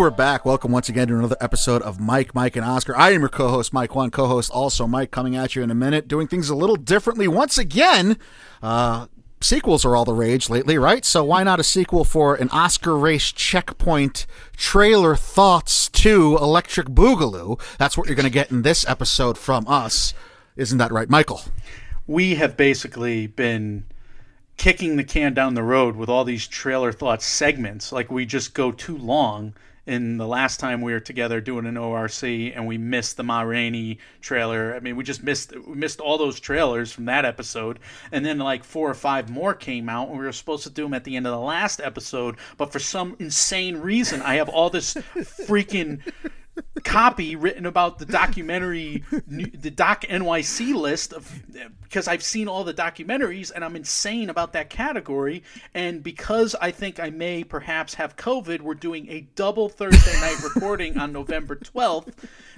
We're back. Welcome once again to another episode of Mike, Mike, and Oscar. I am your co-host, Mike One, co-host also Mike, coming at you in a minute, doing things a little differently once again. Uh, sequels are all the rage lately, right? So why not a sequel for an Oscar race checkpoint trailer thoughts to Electric Boogaloo? That's what you're going to get in this episode from us. Isn't that right, Michael? we have basically been kicking the can down the road with all these trailer thoughts segments. Like we just go too long. In the last time we were together doing an ORC, and we missed the Ma Rainey trailer. I mean, we just missed we missed all those trailers from that episode, and then like four or five more came out, and we were supposed to do them at the end of the last episode. But for some insane reason, I have all this freaking copy written about the documentary, the Doc NYC list of because I've seen all the documentaries and I'm insane about that category. And because I think I may perhaps have COVID, we're doing a double Thursday night recording on November 12th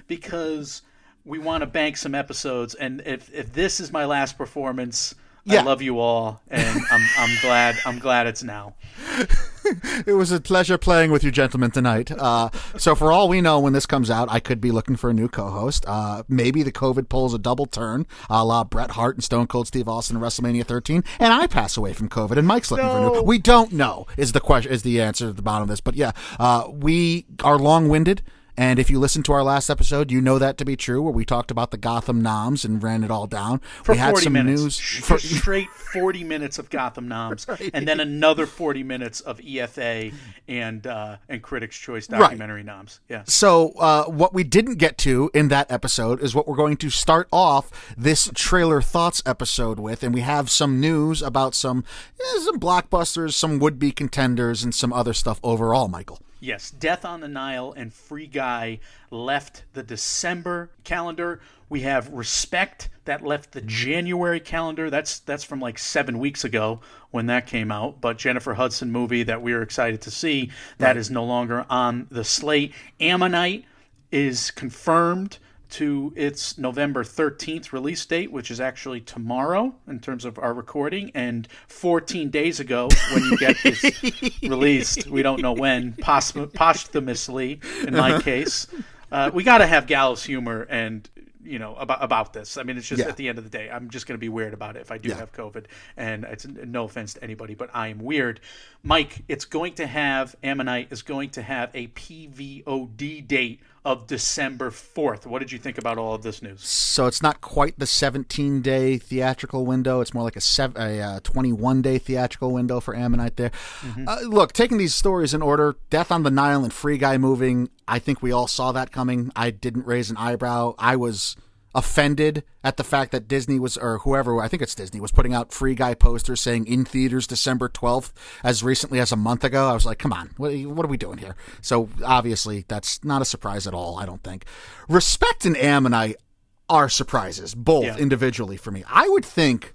because we want to bank some episodes. And if if this is my last performance. Yeah. I love you all, and I'm, I'm glad I'm glad it's now. It was a pleasure playing with you gentlemen tonight. Uh, so, for all we know, when this comes out, I could be looking for a new co-host. Uh, maybe the COVID pulls a double turn, a la Bret Hart and Stone Cold Steve Austin in WrestleMania 13, and I pass away from COVID, and Mike's looking for a new. We don't know is the question is the answer at the bottom of this, but yeah, uh, we are long-winded. And if you listen to our last episode, you know that to be true, where we talked about the Gotham noms and ran it all down. for we had 40 some minutes. news. For, straight 40 minutes of Gotham Noms, and then another 40 minutes of EFA and uh, and Critics' Choice documentary noms. Yeah. So, uh, what we didn't get to in that episode is what we're going to start off this trailer thoughts episode with, and we have some news about some eh, some blockbusters, some would be contenders, and some other stuff overall. Michael, Yes, Death on the Nile and Free Guy left the December calendar. We have Respect that left the January calendar. That's that's from like seven weeks ago when that came out. But Jennifer Hudson movie that we are excited to see that is no longer on the slate. Ammonite is confirmed to its November 13th release date, which is actually tomorrow in terms of our recording, and 14 days ago when you get this released. We don't know when, pos- posthumously in my case. Uh, we got to have gallows humor and you know about about this. I mean, it's just Yeah. at the end of the day, I'm just going to be weird about it if I do Yeah. have COVID, and it's no offense to anybody, but I am weird. Mike, it's going to have Ammonite is going to have a PVOD date of December 4th. What did you think about all of this news? so it's not quite the 17 day theatrical window; it's more like a, sev- a uh, 21 day theatrical window for Ammonite. There, uh, look, taking these stories in order: Death on the Nile and Free Guy moving. I think we all saw that coming. I didn't raise an eyebrow. I was offended at the fact that Disney was, or whoever, I think it's Disney, was putting out Free Guy posters saying in theaters December 12th as recently as a month ago. I was like, come on, what, are you- what are we doing here? So obviously, that's not a surprise at all, I don't think. Respect and Ammonite are surprises, both Yeah. individually for me. I would think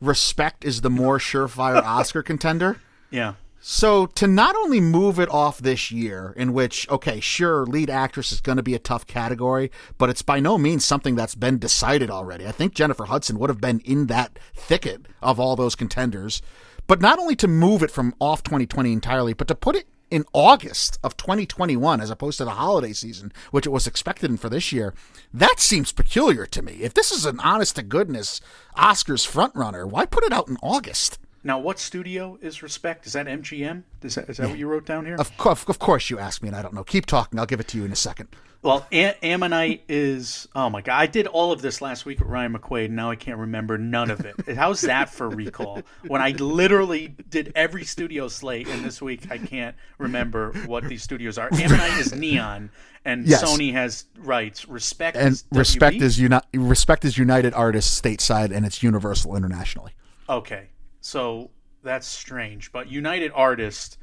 Respect is the more surefire Oscar contender. Yeah. So to not only move it off this year, in which okay, sure, lead actress is going to be a tough category, but it's by no means something that's been decided already. I think Jennifer Hudson would have been in that thicket of all those contenders. But not only to move it from off 2020 entirely, but to put it in August of 2021 as opposed to the holiday season, which it was expected in for this year, that seems peculiar to me. If this is an honest to goodness Oscars frontrunner, why put it out in August? Now, what studio is Respect? Is that MGM? Is that, is that what you wrote down here? Of, co- of course, you asked me, and I don't know. Keep talking. I'll give it to you in a second. Well, A- Ammonite is. Oh my god! I did all of this last week with Ryan McQuaid. And now I can't remember none of it. How's that for recall? When I literally did every studio slate, and this week I can't remember what these studios are. Ammonite is Neon, and Yes. Sony has rights. Respect And is respect WB? is uni- respect is United Artists stateside, and it's Universal internationally. Okay, so that's strange. But United Artists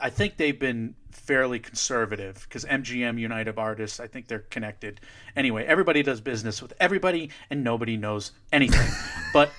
I think they've been fairly conservative because MGM United Artists, I think they're connected. Anyway, everybody does business with everybody, and nobody knows anything. but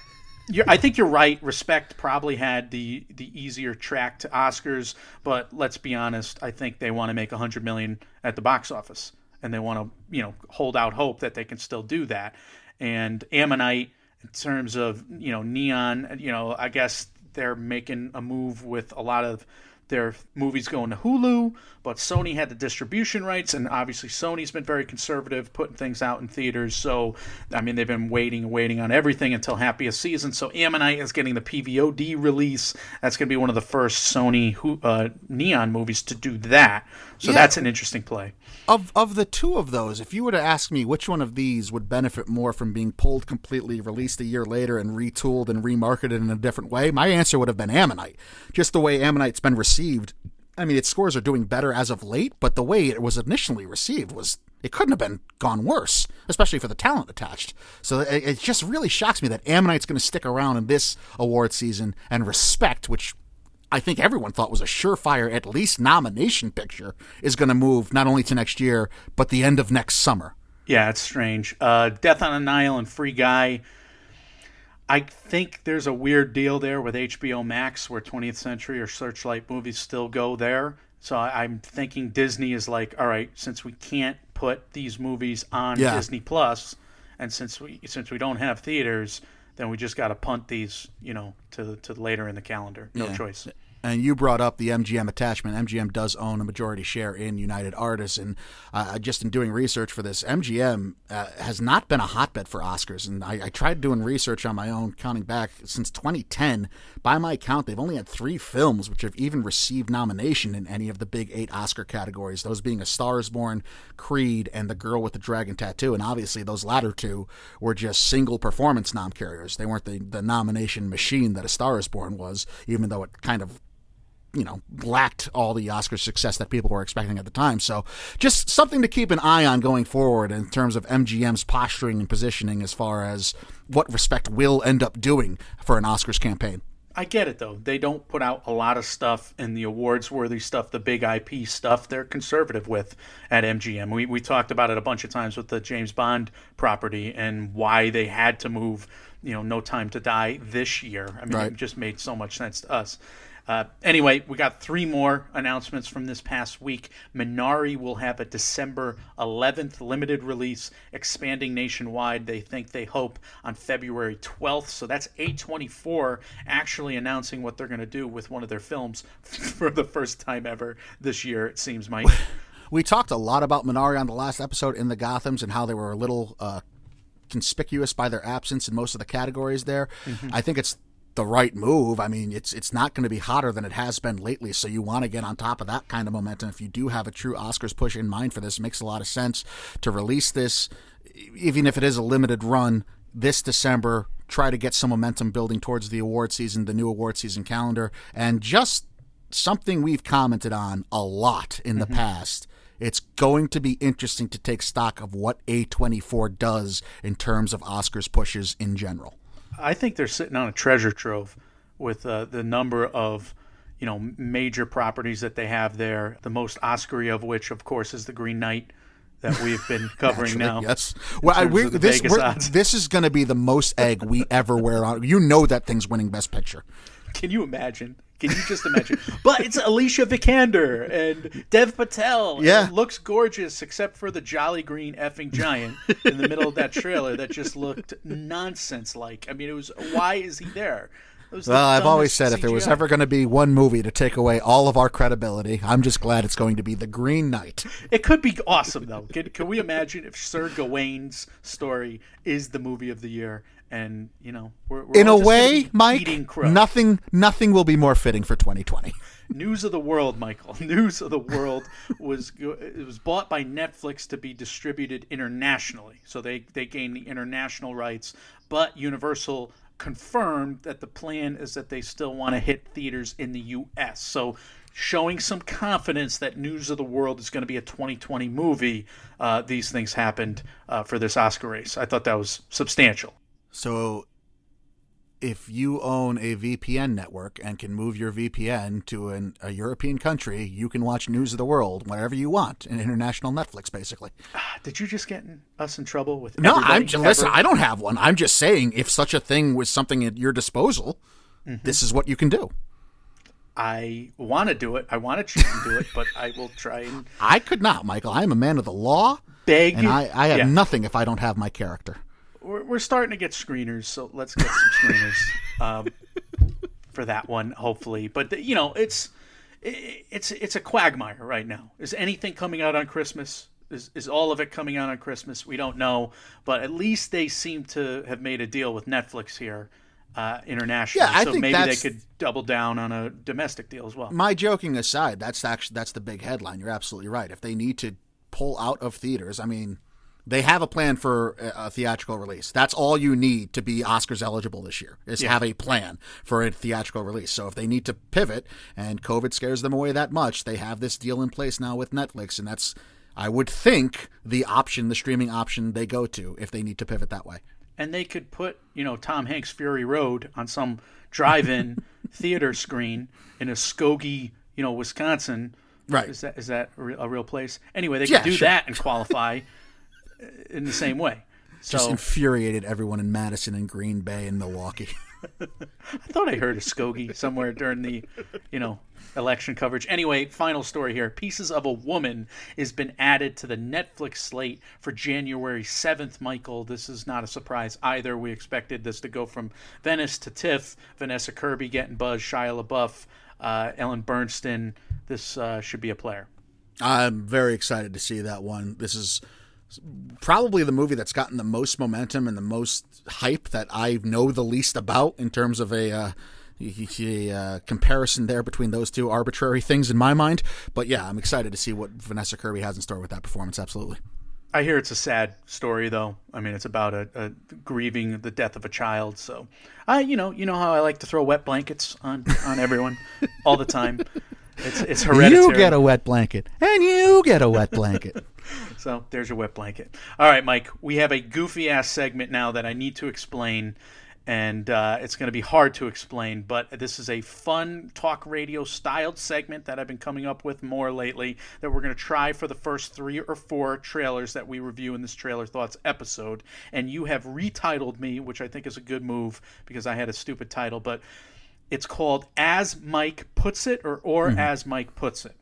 you're, I think you're right. Respect probably had the the easier track to Oscars, but let's be honest. I think they want to make a hundred million at the box office, and they want to you know hold out hope that they can still do that. And Ammonite, in terms of you know Neon, you know I guess they're making a move with a lot of their movies going to Hulu, but Sony had the distribution rights, and obviously Sony's been very conservative, putting things out in theaters. So, I mean, they've been waiting and waiting on everything until Happiest Season. So, Ammonite is getting the PVOD release. That's going to be one of the first Sony uh, Neon movies to do that. So, Yeah. that's an interesting play. Of of the two of those, if you were to ask me which one of these would benefit more from being pulled completely, released a year later, and retooled and remarketed in a different way, my answer would have been Ammonite. Just the way Ammonite's been received. I mean, its scores are doing better as of late, but the way it was initially received was it couldn't have been gone worse, especially for the talent attached. So it, it just really shocks me that Ammonite's going to stick around in this award season and respect, which I think everyone thought was a surefire, at least nomination picture, is going to move not only to next year, but the end of next summer. Yeah, it's strange. Uh, Death on a Nile and Free Guy. I think there's a weird deal there with HBO Max where 20th Century or Searchlight movies still go there. So I'm thinking Disney is like, all right, since we can't put these movies on Yeah. Disney Plus, and since we since we don't have theaters, then we just got to punt these, you know, to to later in the calendar. No Yeah. choice. And you brought up the MGM attachment. MGM does own a majority share in United Artists, and uh, just in doing research for this, MGM uh, has not been a hotbed for Oscars. And I, I tried doing research on my own, counting back since 2010. By my count, they've only had three films which have even received nomination in any of the big eight Oscar categories. Those being A Star Is Born, Creed, and The Girl with the Dragon Tattoo. And obviously, those latter two were just single performance nom carriers. They weren't the, the nomination machine that A Star Is Born was, even though it kind of you know, lacked all the Oscar success that people were expecting at the time. So, just something to keep an eye on going forward in terms of MGM's posturing and positioning as far as what respect will end up doing for an Oscars campaign. I get it though. They don't put out a lot of stuff in the awards worthy stuff, the big IP stuff. They're conservative with at MGM. We we talked about it a bunch of times with the James Bond property and why they had to move, you know, No Time to Die this year. I mean, Right. it just made so much sense to us. Uh, anyway, we got three more announcements from this past week. Minari will have a December 11th limited release, expanding nationwide. They think they hope on February 12th. So that's A24 actually announcing what they're going to do with one of their films for the first time ever this year, it seems, Mike. We talked a lot about Minari on the last episode in the Gothams and how they were a little uh, conspicuous by their absence in most of the categories there. I think it's the right move. I mean, it's it's not going to be hotter than it has been lately, so you want to get on top of that kind of momentum. If you do have a true Oscars push in mind for this, it makes a lot of sense to release this, even if it is a limited run this December. Try to get some momentum building towards the award season, the new award season calendar, and just something we've commented on a lot in the mm-hmm. past. It's going to be interesting to take stock of what A24 does in terms of Oscars pushes in general. I think they're sitting on a treasure trove with uh, the number of you know major properties that they have there. The most Oscary of which, of course, is the Green Knight that we've been covering now. Yes. Well, I, this this is going to be the most egg we ever wear on. You know that thing's winning Best Picture. Can you imagine? Can you just imagine? but it's Alicia Vikander and Dev Patel. Yeah. it looks gorgeous, except for the Jolly Green effing giant in the middle of that trailer that just looked nonsense. Like, I mean, it was why is he there? It was the Well, I've always said if there was ever going to be one movie to take away all of our credibility, I'm just glad it's going to be The Green Knight. It could be awesome though. Can, can we imagine if Sir Gawain's story is the movie of the year? And you know, we're, we're In a way, Mike, nothing nothing will be more fitting for 2020. News of the World, Michael. News of the World was it was bought by Netflix to be distributed internationally. So they they gained the international rights, but Universal confirmed that the plan is that they still want to hit theaters in the US. So showing some confidence that News of the World is going to be a 2020 movie, uh, these things happened uh, for this Oscar race. I thought that was substantial. So if you own a VPN network and can move your VPN to an, a European country, you can watch news of the world wherever you want, an international Netflix, basically. Did you just get us in trouble with No, I'm just, listen. I don't have one. I'm just saying, if such a thing was something at your disposal, Mm-hmm. this is what you can do. I want to do it. I want to cheat and do it, but I will try and I could not, Michael. I am a man of the law, beg. and I, I have Yeah. nothing if I don't have my character. We're, we're starting to get screeners, so let's get some screeners um, for that one, hopefully. But the, you know, it's i- it's it's a quagmire right now. Is anything coming out on Christmas? Is is all of it coming out on Christmas? We don't know, but at least they seem to have made a deal with Netflix here. Uh, internationally, Yeah, I so think maybe they could double down on a domestic deal as well. My joking aside, that's actually that's the big headline. You're absolutely right. If they need to pull out of theaters, I mean, they have a plan for a, theatrical release. That's all you need to be Oscars eligible this year is have a plan for a theatrical release. So if they need to pivot and COVID scares them away that much, they have this deal in place now with Netflix, and that's I would think the option, the streaming option they go to if they need to pivot that way. and they could put you know Tom Hanks Fury Road on some drive-in theater screen in a Skokie, you know, Wisconsin. Right. Is that is that a real place? Anyway, they Yeah, could do sure. that and qualify in the same way. Just infuriated everyone in Madison and Green Bay and Milwaukee. I thought I heard a Skokie somewhere during the, you know, election coverage. Anyway, final story here. Pieces of a Woman has been added to the Netflix slate for January 7th, Michael. This is not a surprise either. We expected this to go from Venice to Tiff, Vanessa Kirby getting buzz, Shia LaBeouf, uh, Ellen Burstyn. This uh, should be a player. I'm very excited to see that one. This is probably the movie that's gotten the most momentum and the most hype that I know the least about in terms of a, uh, a uh, comparison there between those two arbitrary things in my mind. But yeah, I'm excited to see what Vanessa Kirby has in store with that performance. Absolutely. I hear it's a sad story, though. I mean, it's about a, a grieving the death of a child. So, I, you know, you know how I like to throw wet blankets on on everyone all the time. It's it's hereditary. You get a wet blanket, and you get a wet blanket. So there's your wet blanket. All right, Mike. We have a goofy ass segment now that I need to explain, and uh, it's going to be hard to explain. But this is a fun talk radio styled segment that I've been coming up with more lately. That we're going to try for the first three or four trailers that we review in this trailer thoughts episode. And you have retitled me, which I think is a good move because I had a stupid title, but. It's called As Mike Puts It or Or mm-hmm. As Mike Puts It.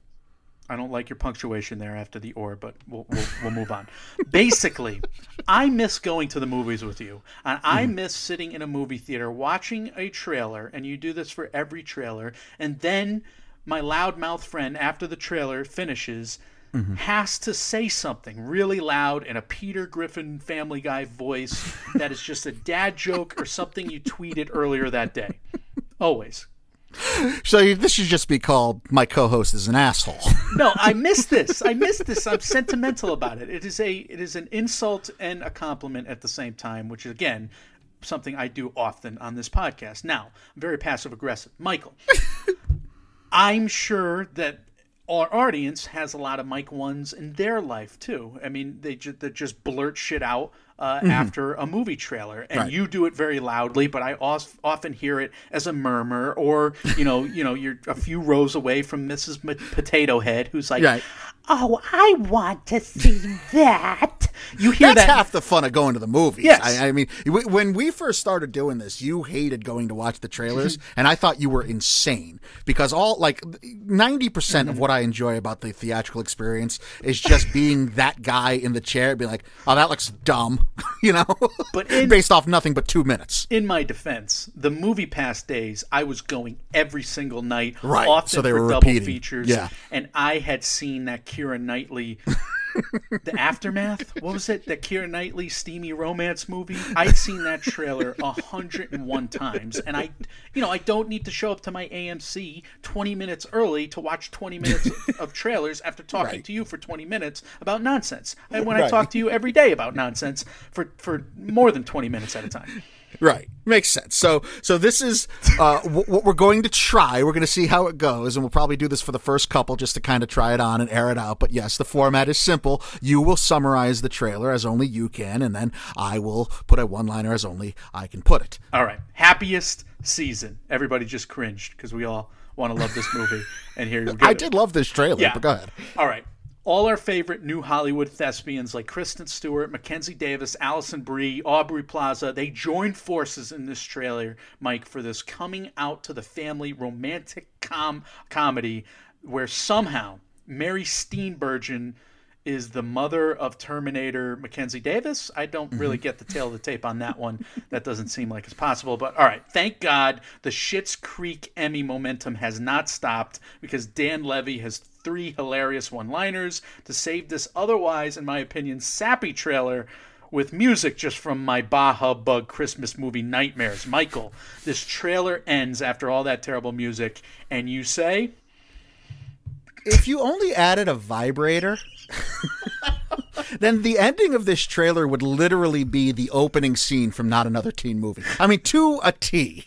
I don't like your punctuation there after the or, but we'll, we'll, we'll move on. Basically, I miss going to the movies with you. And I mm-hmm. miss sitting in a movie theater watching a trailer, and you do this for every trailer. And then my loudmouth friend, after the trailer finishes, mm-hmm. has to say something really loud in a Peter Griffin Family Guy voice that is just a dad joke or something you tweeted earlier that day. Always. So you- this should just be called "My co-host is an asshole." No, I miss this. I miss this. I'm sentimental about it. It is a it is an insult and a compliment at the same time, which is again something I do often on this podcast. Now, I'm very passive aggressive. Michael, I'm sure that our audience has a lot of Mike ones in their life too. I mean, they just they just blurt shit out uh, mm-hmm. after a movie trailer, and Right. you do it very loudly. But I os- often hear it as a murmur, or you know, you know, you're a few rows away from Mrs. M- Potato Head, who's like, Right. "Oh, I want to see that." You hear That's that? half the fun of going to the movies. Yes. I, I mean, when we first started doing this, you hated going to watch the trailers, mm-hmm. and I thought you were insane because all like ninety percent of mm-hmm. what I enjoy about the theatrical experience is just being that guy in the chair, being like, "Oh, that looks dumb," you know, But in- based off nothing but two minutes. in my defense, the movie pass days, I was going every single night, Right, often so they for were double repeating. features. Yeah. and I had seen that Keira Knightley, the aftermath. What was it? The Keira Knightley steamy romance movie. I'd seen that trailer a hundred and one times, and I, you know, I don't need to show up to my AMC twenty minutes early to watch twenty minutes of, of trailers after talking Right. to you for twenty minutes about nonsense. And when I talk to you every day about nonsense for for more than twenty minutes at a time. Right. Makes sense. So, so this is uh, wh- what we're going to try. We're going to see how it goes, and we'll probably do this for the first couple just to kind of try it on and air it out. But yes, the format is simple. You will summarize the trailer as only you can, and then I will put a one-liner as only I can put it. All right. Happiest season. Everybody just cringed because we all want to love this movie. And here you go. I did love this trailer, Yeah. but go ahead. All right. All our favorite new Hollywood thespians like Kristen Stewart, Mackenzie Davis, Alison Brie, Aubrey Plaza, they joined forces in this trailer, Mike, for this coming out to the family romantic com- comedy where somehow Mary Steenburgen is the mother of Terminator Mackenzie Davis. I don't really mm-hmm. get the tail of the tape on that one. That doesn't seem like it's possible. But all right, thank God the Schitt's Creek Emmy momentum has not stopped because Dan Levy has three hilarious one-liners to save this otherwise, in my opinion, sappy trailer with music just from my Bah Hubbub Christmas movie Nightmares. Michael, this trailer ends after all that terrible music, and you say, If you only added a vibrator, then the ending of this trailer would literally be the opening scene from Not Another Teen Movie. I mean, to a T.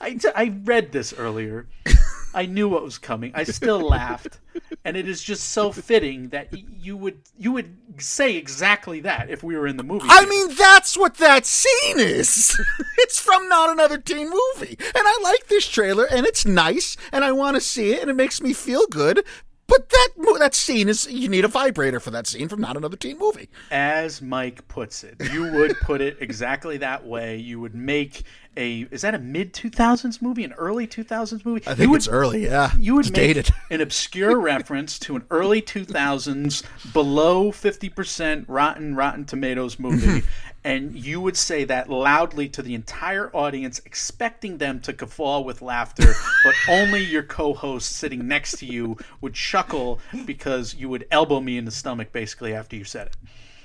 I, I read this earlier. I knew what was coming. I still laughed, and it is just so fitting that you would you would say exactly that if we were in the movie. I mean, that's what that scene is. it's from Not Another Teen Movie. And I like this trailer, and it's nice, and I want to see it, and it makes me feel good. But that that scene is you need a vibrator for that scene from Not Another Teen Movie. as Mike puts it, you would put it exactly that way. You would make a is that a mid two thousands movie, an early two thousands movie? I think you would, it's early, yeah. You would it's make dated. an obscure reference to an early 2000s below 50% rotten rotten tomatoes movie mm-hmm. and you would say that loudly to the entire audience expecting them to guffaw with laughter but only your co-host sitting next to you would chuckle because you would elbow me in the stomach basically after you said it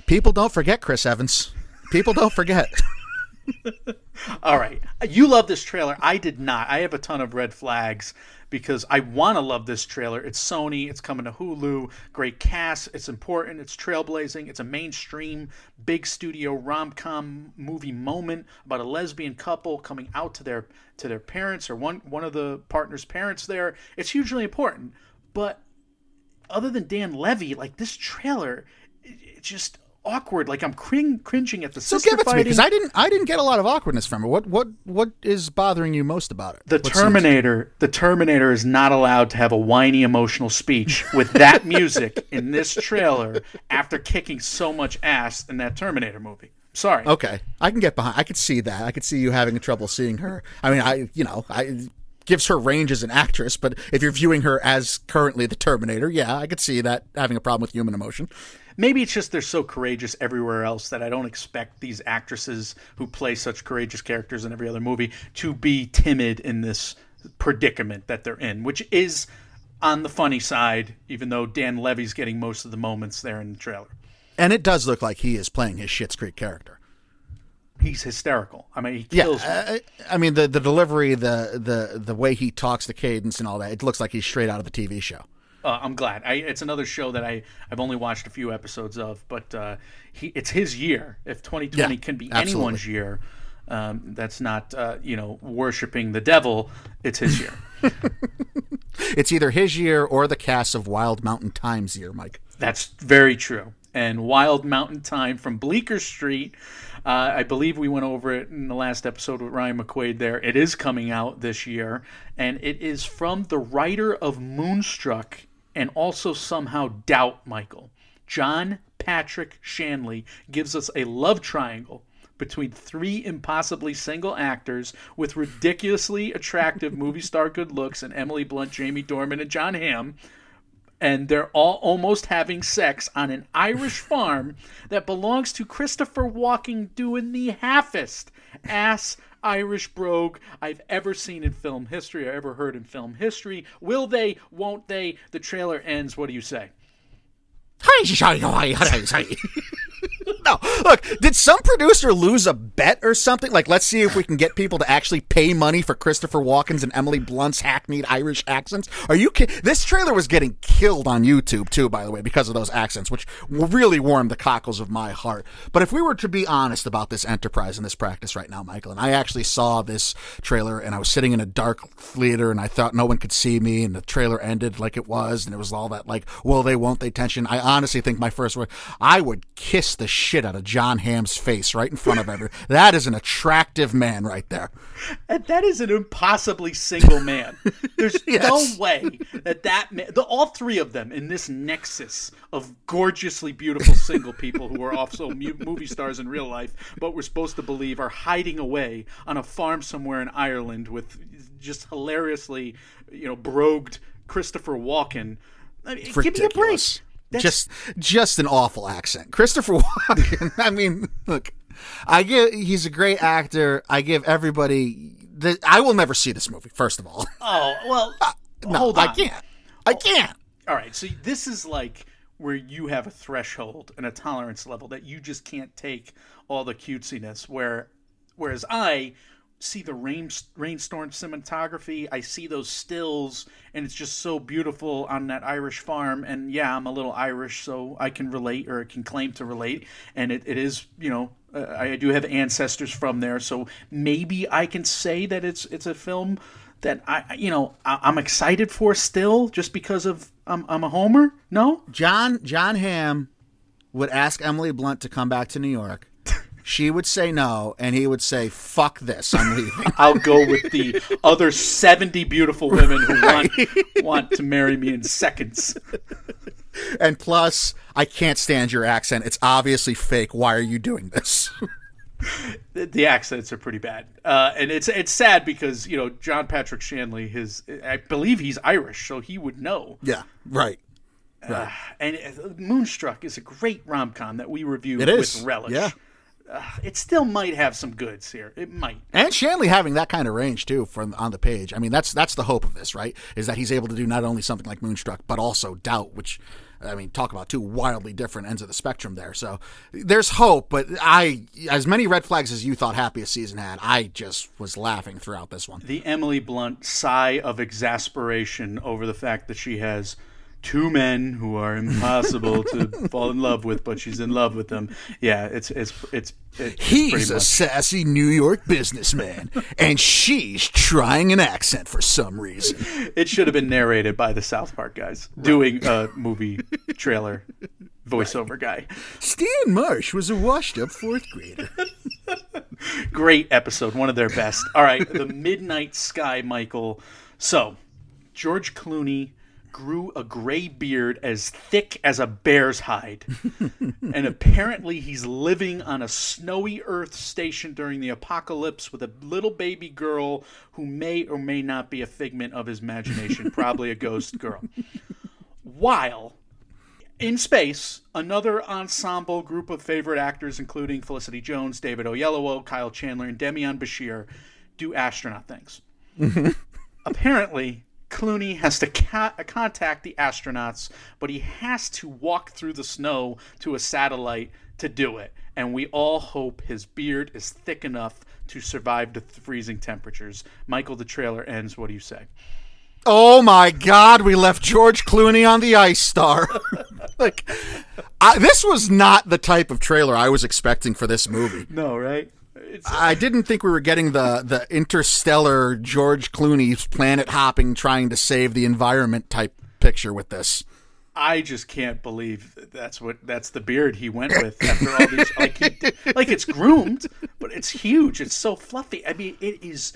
People don't forget Chris Evans. People don't forget. All right. You love this trailer. I did not. I have a ton of red flags because I want to love this trailer. It's Sony. It's coming to Hulu. Great cast. It's important. It's trailblazing. It's a mainstream, big studio rom com movie moment about a lesbian couple coming out to their to their parents or one one of the partner's parents. There. It's hugely important. But other than Dan Levy, like this trailer, it, just awkward. Like I'm cring- cringing at the So sister give it to me fighting. because I didn't. I didn't get a lot of awkwardness from it. What what what is bothering you most about it? The Terminator, the Terminator is not allowed to have a whiny emotional speech with that music in this trailer after kicking so much ass in that Terminator movie. Sorry. Okay, I can get behind. I could see that. I could see you having trouble seeing her. I mean, I you know I gives her range as an actress, but if you're viewing her as currently the Terminator, yeah, I could see that having a problem with human emotion. Maybe it's just they're so courageous everywhere else that I don't expect these actresses who play such courageous characters in every other movie to be timid in this predicament that they're in, which is on the funny side, even though Dan Levy's getting most of the moments there in the trailer. And it does look like he is playing his Schitt's Creek character. He's hysterical. I mean, he Yeah, kills me. I, I mean the the delivery, the the the way he talks, the cadence, and all that. It looks like he's straight out of the TV show. Uh, I'm glad. I, it's another show that I I've only watched a few episodes of, but uh, he it's his year. If 2020 Yeah, can be absolutely. anyone's year, um, that's not uh, you know worshiping the devil. It's his year. It's either his year or the cast of Wild Mountain Times year, Mike. that's very true. And Wild Mountain Time from Bleecker Street. Uh, I believe we went over it in the last episode with Ryan McQuaid. There, it is coming out this year, and it is from the writer of Moonstruck and also somehow Doubt. Michael John Patrick Shanley gives us a love triangle between three impossibly single actors with ridiculously attractive movie star good looks and Emily Blunt, Jamie Dornan, and Jon Hamm. And they're all almost having sex on an Irish farm that belongs to Christopher Walken doing the halfest ass Irish brogue I've ever seen in film history or ever heard in film history. Will they? Won't they? The trailer ends. What do you say? no, look, did some producer lose a bet or something? Like, let's see if we can get people to actually pay money for Christopher Walken's and Emily Blunt's hackneyed Irish accents. Are you kidding? This trailer was getting killed on YouTube, too, by the way, because of those accents, which really warmed the cockles of my heart. But if we were to be honest about this enterprise and this practice right now, Michael, and I actually saw this trailer and I was sitting in a dark theater and I thought no one could see me and the trailer ended like it was and it was all that like, will they, won't they tension. I honestly think my first word, I would kiss the shit out of Jon Hamm's face right in front of everyone. That is an attractive man right there. And that is an impossibly single man. There's Yes. no way that that man, the, all three of them in this nexus of gorgeously beautiful single people who are also mu- movie stars in real life, but we're supposed to believe are hiding away on a farm somewhere in Ireland with just hilariously, you know, brogued Christopher Walken. I mean, give me a break. Ridiculous. Just, just an awful accent. Christopher Walken. I mean, look, I give. He's a great actor. I give everybody. The, I will never see this movie. First of all, Oh well, uh, no, hold on. I can't. I oh, can't. All right, so this is like where you have a threshold and a tolerance level that you just can't take all the cutesiness. Where, whereas I see the rain rainstorm cinematography, I see those stills, and it's just so beautiful on that Irish farm. And yeah, I'm a little Irish, so I can relate or can claim to relate. And it, it is, you know, uh, I do have ancestors from there, so maybe I can say that it's it's a film that I, you know, I, I'm excited for still, just because of I'm, I'm a homer. No, John Jon Hamm would ask Emily Blunt to come back to New York. She would say no, and he would say, "Fuck this, I'm leaving." I'll go with the other 70 beautiful women who want want to marry me in seconds. and plus, I can't stand your accent. It's obviously fake. Why are you doing this? The, accents are pretty bad, uh, and it's it's sad because you know John Patrick Shanley, his I believe he's Irish, so he would know. yeah, right. And uh, Moonstruck is a great rom com that we reviewed It is. with relish. Yeah. It still might have some goods here. It might. And Shanley having that kind of range too from on the page. I mean, that's that's the hope of this, right? Is that he's able to do not only something like Moonstruck, but also Doubt, which I mean, talk about two wildly different ends of the spectrum there. So there's hope, but I as many red flags as you thought Happiest Season had, I just was laughing throughout this one. the Emily Blunt sigh of exasperation over the fact that she has two men who are impossible to fall in love with, but she's in love with them. Yeah, it's it's it's, it's He's a much. sassy New York businessman, and she's trying an accent for some reason. It should have been narrated by the South Park guys doing a movie trailer voiceover guy. Stan Marsh was a washed up fourth grader. Great episode, one of their best. All right, the Midnight Sky, Michael. So, George Clooney grew a gray beard as thick as a bear's hide. and apparently, he's living on a snowy Earth station during the apocalypse with a little baby girl who may or may not be a figment of his imagination, probably a ghost girl. While in space, another ensemble group of favorite actors, including Felicity Jones, David Oyelowo, Kyle Chandler, and Demián Bichir, do astronaut things. Apparently, Clooney has to ca- contact the astronauts, but he has to walk through the snow to a satellite to do it. And we all hope his beard is thick enough to survive the freezing temperatures. Michael, the trailer ends. What do you say? Oh my God, we left George Clooney on the ice star. like, I, this was not the type of trailer I was expecting for this movie. No, right? I didn't think we were getting the the interstellar George Clooney's planet hopping, trying to save the environment type picture with this. I just can't believe that's what that's the beard he went with after all these like he, like it's groomed, but it's huge. It's so fluffy. I mean, it is.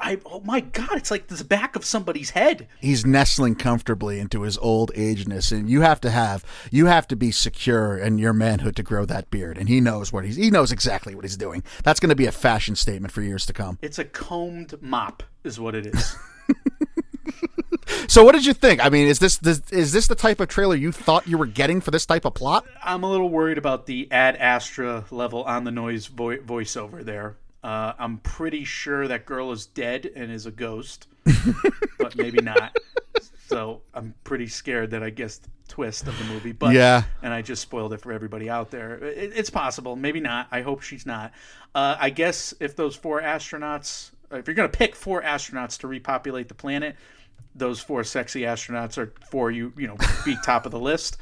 I oh my god, it's like the back of somebody's head. He's nestling comfortably into his old ageness, and you have to have you have to be secure in your manhood to grow that beard. And he knows what he's he knows exactly what he's doing. That's going to be a fashion statement for years to come. It's a combed mop, is what it is. So, what did you think? I mean, is this, this is this the type of trailer you thought you were getting for this type of plot? I'm a little worried about the Ad Astra level on the noise vo- voiceover there. Uh, I'm pretty sure that girl is dead and is a ghost, but maybe not. so I'm pretty scared that I guessed the twist of the movie. But Yeah. and I just spoiled it for everybody out there. It, it's possible, maybe not. I hope she's not. Uh, I guess if those four astronauts, if you're gonna pick four astronauts to repopulate the planet, those four sexy astronauts are four you you know be top of the list.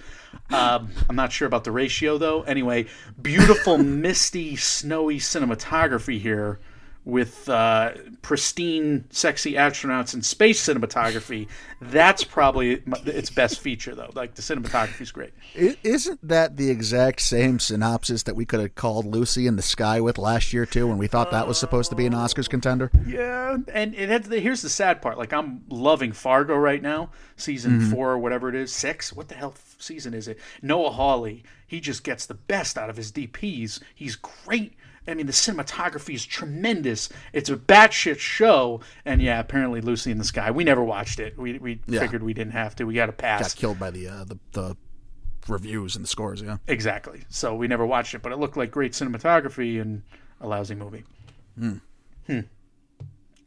Um, I'm not sure about the ratio though. Anyway, beautiful misty snowy cinematography here with uh, pristine sexy astronauts and space cinematography. That's probably its best feature though. Like the cinematography is great. Isn't that the exact same synopsis that we could have called Lucy in the Sky with last year too, when we thought that was supposed to be an Oscars contender? Yeah, and it had the, here's the sad part. Like I'm loving Fargo right now, season four or whatever it is, six. What the hell season is it? Noah Hawley, he just gets the best out of his DPs. He's great. I mean, the cinematography is tremendous. It's a batshit show, and yeah, apparently Lucy in the Sky. We never watched it. We we Yeah. figured we didn't have to. We got a pass. Got killed by the uh, the the reviews and the scores. Yeah. Exactly. So we never watched it, but it looked like great cinematography and a lousy movie. Hmm.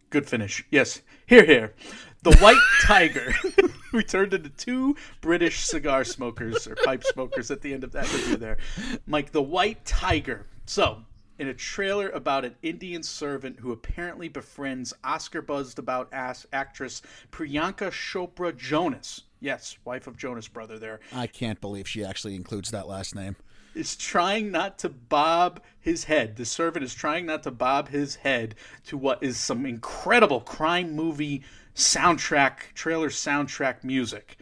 Good finish. Yes. Here, here. The White Tiger. we turned into two British cigar smokers or pipe smokers at the end of that review there. Mike, The White Tiger. So, in a trailer about an Indian servant who apparently befriends Oscar buzzed about ass actress Priyanka Chopra Jonas. Yes, wife of Jonas brother there I can't believe she actually includes that last name. is trying not to bob his head. The servant is trying not to bob his head to what is some incredible crime movie soundtrack, trailer soundtrack music,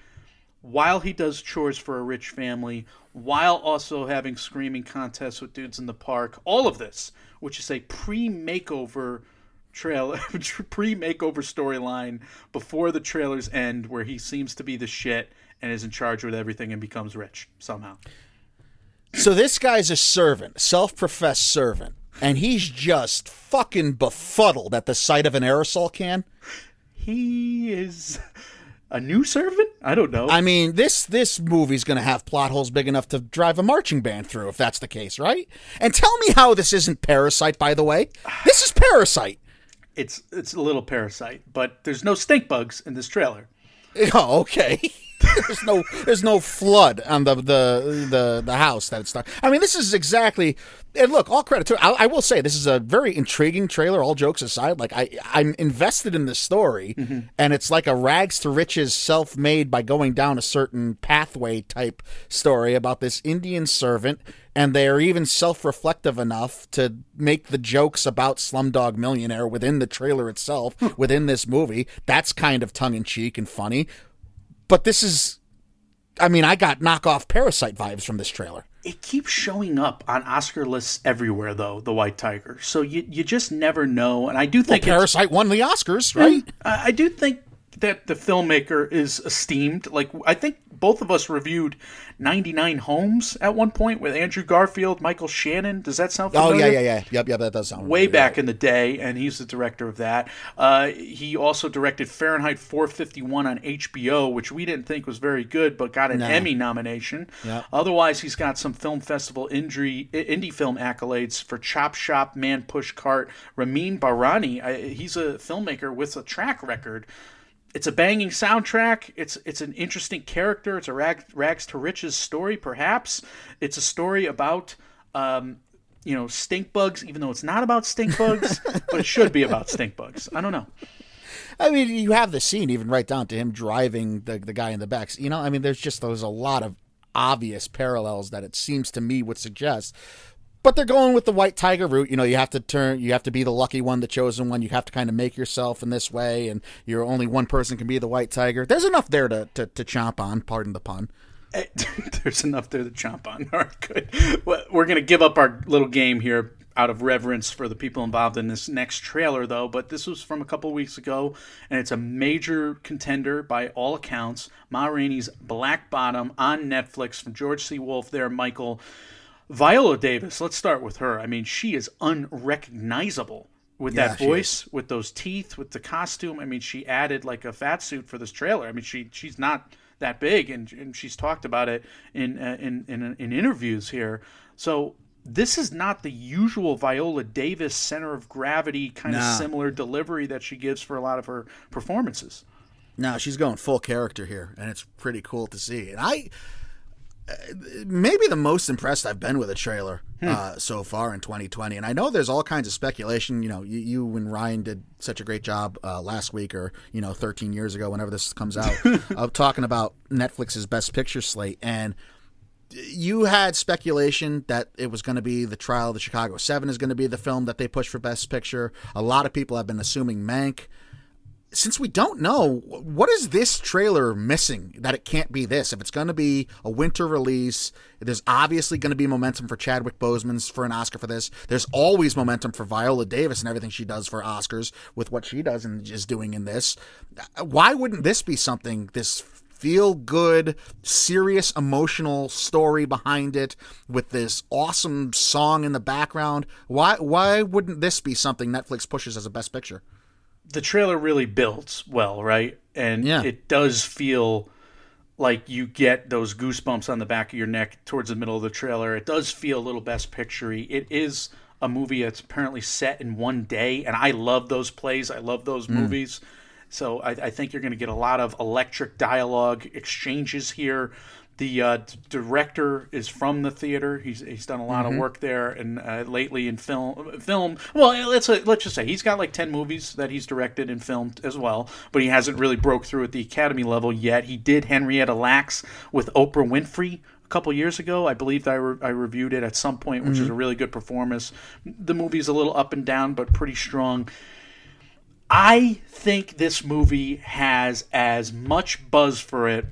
while he does chores for a rich family, while also having screaming contests with dudes in the park. All of this, which is a pre makeover trailer pre makeover storyline before the trailers end where he seems to be the shit and is in charge with everything and becomes rich somehow. So this guy's a servant, self-professed servant, and he's just fucking befuddled at the sight of an aerosol can. he is a new servant i don't know I mean, this this movie's going to have plot holes big enough to drive a marching band through if that's the case, right? And tell me how this isn't Parasite by the way. This is Parasite. it's it's a little parasite but there's no stink bugs in this trailer Oh, okay. There's no there's no flood on the the the, the house that it's not. I mean, this is exactly. And look, all credit to. I, I will say this is a very intriguing trailer. All jokes aside, like I I'm invested in the story, mm-hmm. and it's like a rags to riches, self made by going down a certain pathway type story about this Indian servant. And they are even self reflective enough to make the jokes about Slumdog Millionaire within the trailer itself, hmm. within this movie. That's kind of tongue in cheek and funny but this is I mean, I got knockoff Parasite vibes from this trailer. it keeps showing up on oscar lists everywhere though the white tiger so you you just never know and i do think it's- Parasite won the Oscars, right? I I do think that the filmmaker is esteemed. Like I think both of us reviewed 99 Homes at one point with Andrew Garfield, Michael Shannon. Does that sound Oh familiar? yeah, yeah, yeah. Yep, yep, that does sound Way really back in the day, and he's the director of that. Uh, he also directed Fahrenheit 451 on HBO, which we didn't think was very good, but got an Emmy nomination. Yeah. Otherwise, he's got some film festival indie, indie film accolades for Chop Shop, Man Push Cart, Ramin Bahrani. I, he's a filmmaker with a track record. It's a banging soundtrack. It's it's an interesting character. It's a rag, rags to riches story, perhaps. It's a story about um, you know stink bugs, even though it's not about stink bugs, but it should be about stink bugs. I don't know. I mean, you have the scene even right down to him driving the the guy in the back. You know, I mean, there's just there's a lot of obvious parallels that it seems to me would suggest. But they're going with the white tiger route. You know, you have to turn, you have to be the lucky one, the chosen one. You have to kind of make yourself in this way, and you're only one person can be the white tiger. There's enough there to to, to chomp on. Pardon the pun. Eh, There's enough there to chomp on. All right, good. We're going to give up our little game here out of reverence for the people involved in this next trailer, though. But this was from a couple weeks ago, and it's a major contender by all accounts. Ma Rainey's Black Bottom on Netflix from George C. Wolfe there, Michael. Viola Davis, let's start with her. I mean, she is unrecognizable with Yeah, that voice, with those teeth, with the costume. I mean, she added like a fat suit for this trailer. I mean, she she's not that big, and, and she's talked about it in, uh, in in in interviews here. So this is not the usual Viola Davis center of gravity kind of similar delivery that she gives for a lot of her performances. No, she's going full character here, and it's pretty cool to see. And I, maybe the most impressed I've been with a trailer uh, so far in 2020. And I know there's all kinds of speculation. You know, you, you and Ryan did such a great job uh, last week, or you know, 13 years ago, whenever this comes out, of talking about Netflix's Best Picture slate. And you had speculation that it was going to be the trial of the Chicago Seven is going to be the film that they push for Best Picture. A lot of people have been assuming Mank. Since we don't know, what is this trailer missing that it can't be this? If it's going to be a winter release, there's obviously going to be momentum for Chadwick Boseman's for an Oscar for this. There's always momentum for Viola Davis and everything she does for Oscars with what she does and is doing in this. Why wouldn't this be something this feel good, serious, emotional story behind it with this awesome song in the background. Why why wouldn't this be something Netflix pushes as a best picture? The trailer really builds well, right? And Yeah. it does feel like you get those goosebumps on the back of your neck towards the middle of the trailer. It does feel a little best picturey. It is a movie that's apparently set in one day, and I love those plays. I love those hmm. movies. So I, I think you're going to get a lot of electric dialogue exchanges here. The uh, d- director is from the theater. He's, he's done a lot of work there, and uh, lately in film. Film. Well, let's uh, let's just say he's got like ten movies that he's directed and filmed as well, but he hasn't really broke through at the Academy level yet. He did Henrietta Lacks with Oprah Winfrey a couple years ago. I believe that I, re- I reviewed it at some point, which is a really good performance. The movie's a little up and down, but pretty strong. I think this movie has as much buzz for it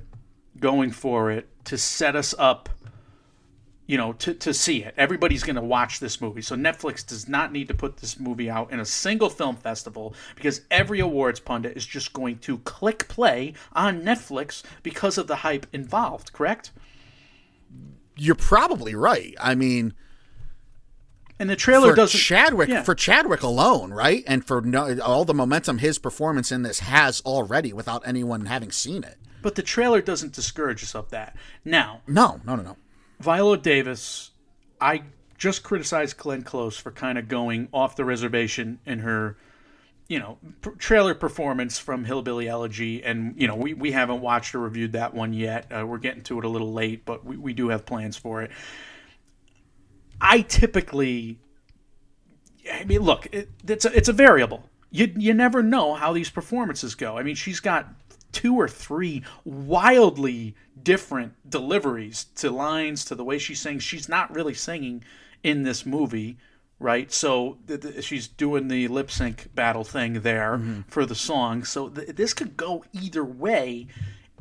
going for it to set us up you know to, to see it everybody's going to watch this movie so netflix does not need to put this movie out in a single film festival because every awards pundit is just going to click play on netflix because of the hype involved correct You're probably right. I mean, and the trailer for doesn't Chadwick yeah. for Chadwick alone, right? And for no, all the momentum his performance in this has already without anyone having seen it. But the trailer doesn't discourage us of that now No, no, no, no. Viola Davis, I just criticized Glenn Close for kind of going off the reservation in her, you know, p- trailer performance from Hillbilly Elegy. And, you know, we, we haven't watched or reviewed that one yet. Uh, we're getting to it a little late, but we, we do have plans for it. I typically, I mean, look, it, it's, a, it's a variable. You, you never know how these performances go. I mean, she's got two or three wildly different deliveries to lines to the way she sings. She's not really singing in this movie, right? So th- th- she's doing the lip sync battle thing there mm-hmm. for the song. So th- this could go either way.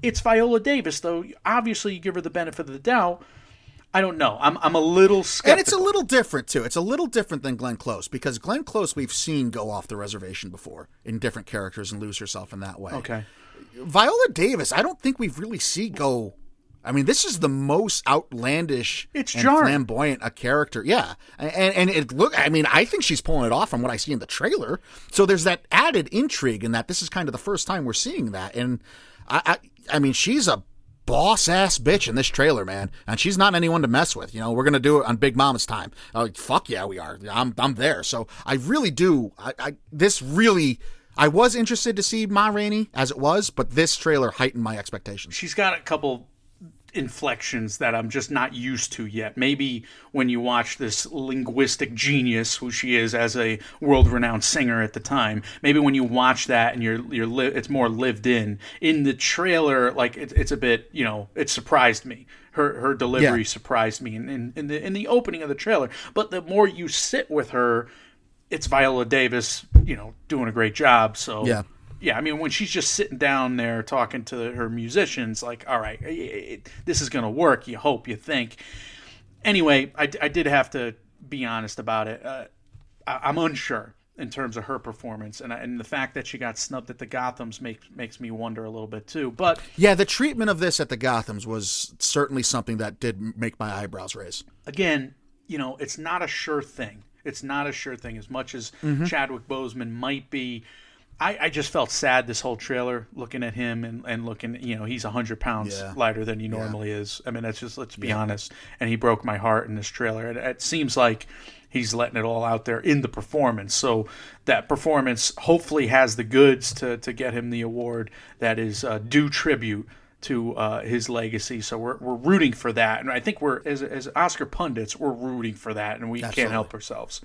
It's Viola Davis, though. Obviously, you give her the benefit of the doubt. I don't know. I'm, I'm a little skeptical. And it's a little different too. It's a little different than Glenn Close because Glenn Close we've seen go off the reservation before in different characters and lose herself in that way. okay. Viola Davis, I don't think we've really see go. I mean, this is the most outlandish It's and jarring. flamboyant a character. Yeah, and and it look. I mean, I think she's pulling it off from what I see in the trailer. So there's that added intrigue in that this is kind of the first time we're seeing that. And I, I, I mean, she's a boss ass bitch in this trailer, man, and she's not anyone to mess with. You know, we're gonna do it on Big Mama's time. Oh, fuck yeah, we are. I'm I'm there. So I really do. I, I this really. I was interested to see Ma Rainey as it was, but this trailer heightened my expectations. she's got a couple inflections that I'm just not used to yet. Maybe when you watch this linguistic genius, who she is as a world-renowned singer at the time, maybe when you watch that and you're you're li- it's more lived in. In the trailer, like it, it's a bit, you know, it surprised me. Her her delivery Yeah. surprised me in, in, in the in the opening of the trailer. But the more you sit with her, it's Viola Davis, you know, doing a great job. So Yeah. yeah, I mean, when she's just sitting down there talking to her musicians, like, all right, it- it- this is going to work. You hope, you think. Anyway, I, I did have to be honest about it. Uh, I, I'm unsure in terms of her performance, and, and the fact that she got snubbed at the Gotham's makes makes me wonder a little bit too. But Yeah, the treatment of this at the Gothams was certainly something that did make my eyebrows raise. again, you know, it's not a sure thing. It's not a sure thing. As much as Chadwick Boseman might be I, I just felt sad this whole trailer looking at him and, and looking you know he's 100 pounds Yeah. lighter than he normally is. I mean that's just let's be honest. And he broke my heart in this trailer. It, it seems like he's letting it all out there in the performance. So that performance hopefully has the goods to, to get him the award that is uh, due tribute to uh, his legacy so we're, we're rooting for that and i think we're as, as oscar pundits we're rooting for that and we Absolutely. can't help ourselves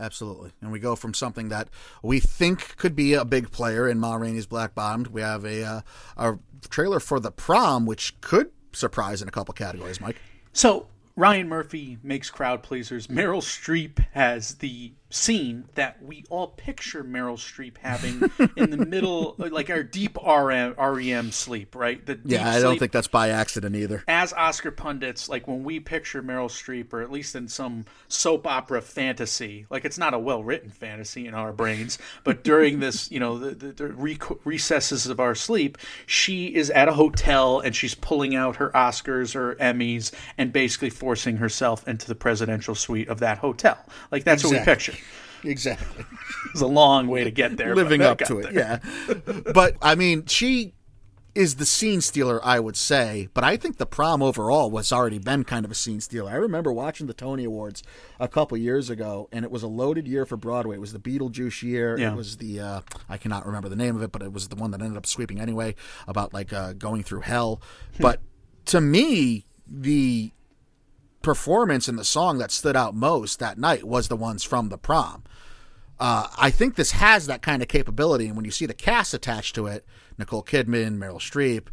Absolutely. And we go from something that we think could be a big player in Ma Rainey's Black Bottomed. We have a uh, a trailer for the prom, which could surprise in a couple categories, Mike. So Ryan Murphy makes crowd pleasers. Meryl Streep has the scene that we all picture Meryl Streep having in the middle, like our deep RM, REM sleep, right? The Yeah, I don't think that's by accident either. As Oscar pundits, like when we picture Meryl Streep, or at least in some soap opera fantasy, like it's not a well written fantasy in our brains, but during this, you know, the, the, the rec- recesses of our sleep, she is at a hotel and she's pulling out her Oscars or Emmys and basically forcing herself into the presidential suite of that hotel. Like that's what we picture. Exactly. It's a long way to get there. Living up to it, there. yeah. but I mean, she is the scene stealer, I would say. But I think the prom overall was already been kind of a scene stealer. I remember watching the Tony Awards a couple years ago, and it was a loaded year for Broadway. It was the Beetlejuice year. Yeah. It was the uh, I cannot remember the name of it, but it was the one that ended up sweeping anyway about like uh, going through hell. but to me, the performance in the song that stood out most that night was the ones from the prom. Uh, I think this has that kind of capability, and when you see the cast attached to it, Nicole Kidman, Meryl Streep,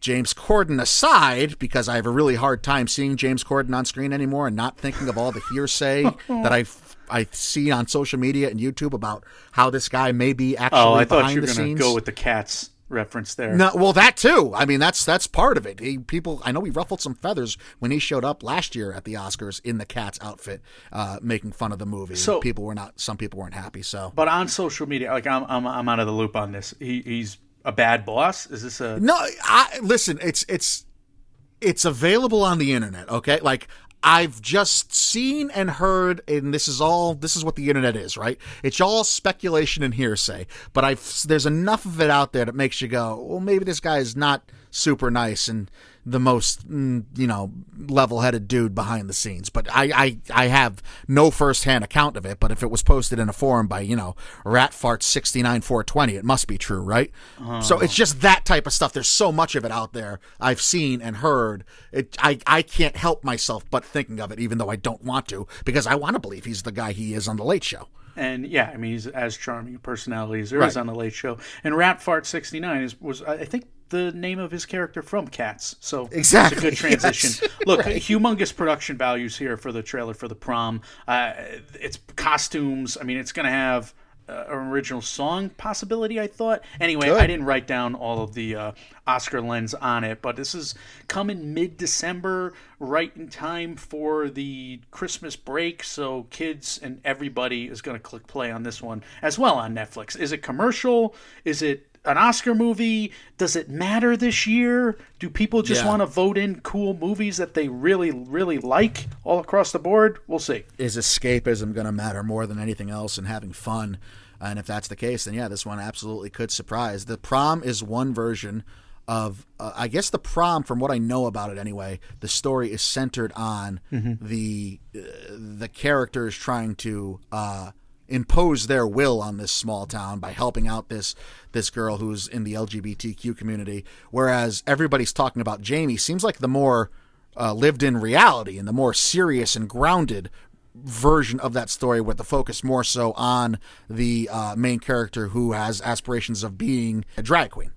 James Corden aside, because I have a really hard time seeing James Corden on screen anymore and not thinking of all the hearsay that I I see on social media and YouTube about how this guy may be actually Oh, I thought you were going to go with the cats reference there. No, well, that too. I mean, that's that's part of it. He, people, I know he ruffled some feathers when he showed up last year at the Oscars in the cat's outfit, uh, making fun of the movie. So- people were not. Some people weren't happy. So But on social media, like I'm, I'm, I'm out of the loop on this. He, he's a bad boss. Is this a? no, I listen. It's it's it's available on the internet. Okay, like. I've just seen and heard, and this is all. This is what the internet is, right? It's all speculation and hearsay. But I've there's enough of it out there that makes you go, well, maybe this guy is not super nice and the most, mm, you know, level-headed dude behind the scenes. But I, I, I have no first-hand account of it. But if it was posted in a forum by, you know, Ratfart sixty nine four twenty, it must be true, right? So it's just that type of stuff. There's so much of it out there. I've seen and heard. It, I, I can't help myself but thinking of it, even though I don't want to, because I want to believe he's the guy he is on the Late Show. And yeah, I mean he's as charming a personality as there is Right. on the Late Show. And Ratfart69 is was I think the name of his character from Cats. So Exactly, it's a good transition. yes. Look, Right. humongous production values here for the trailer for the prom. Uh, it's costumes. I mean, it's going to have. Uh, an original song possibility, I thought. Anyway, Good. I didn't write down all of the uh, Oscar lens on it, but this is coming mid December, right in time for the Christmas break. So kids and everybody is going to click play on this one as well on Netflix. Is it commercial? Is it an Oscar movie? Does it matter this year? Do people just Yeah. want to vote in cool movies that they really, really like all across the board? We'll see. is escapism going to matter more than anything else and having fun? And if that's the case, then yeah, this one absolutely could surprise. The prom is one version of, uh, I guess, the prom. From what I know about it, anyway, the story is centered on the uh, the characters trying to uh, impose their will on this small town by helping out this this girl who's in the LGBTQ community. Whereas everybody's talking about Jamie seems like the more uh, lived in reality and the more serious and grounded version of that story with the focus more so on the uh, main character who has aspirations of being a drag queen.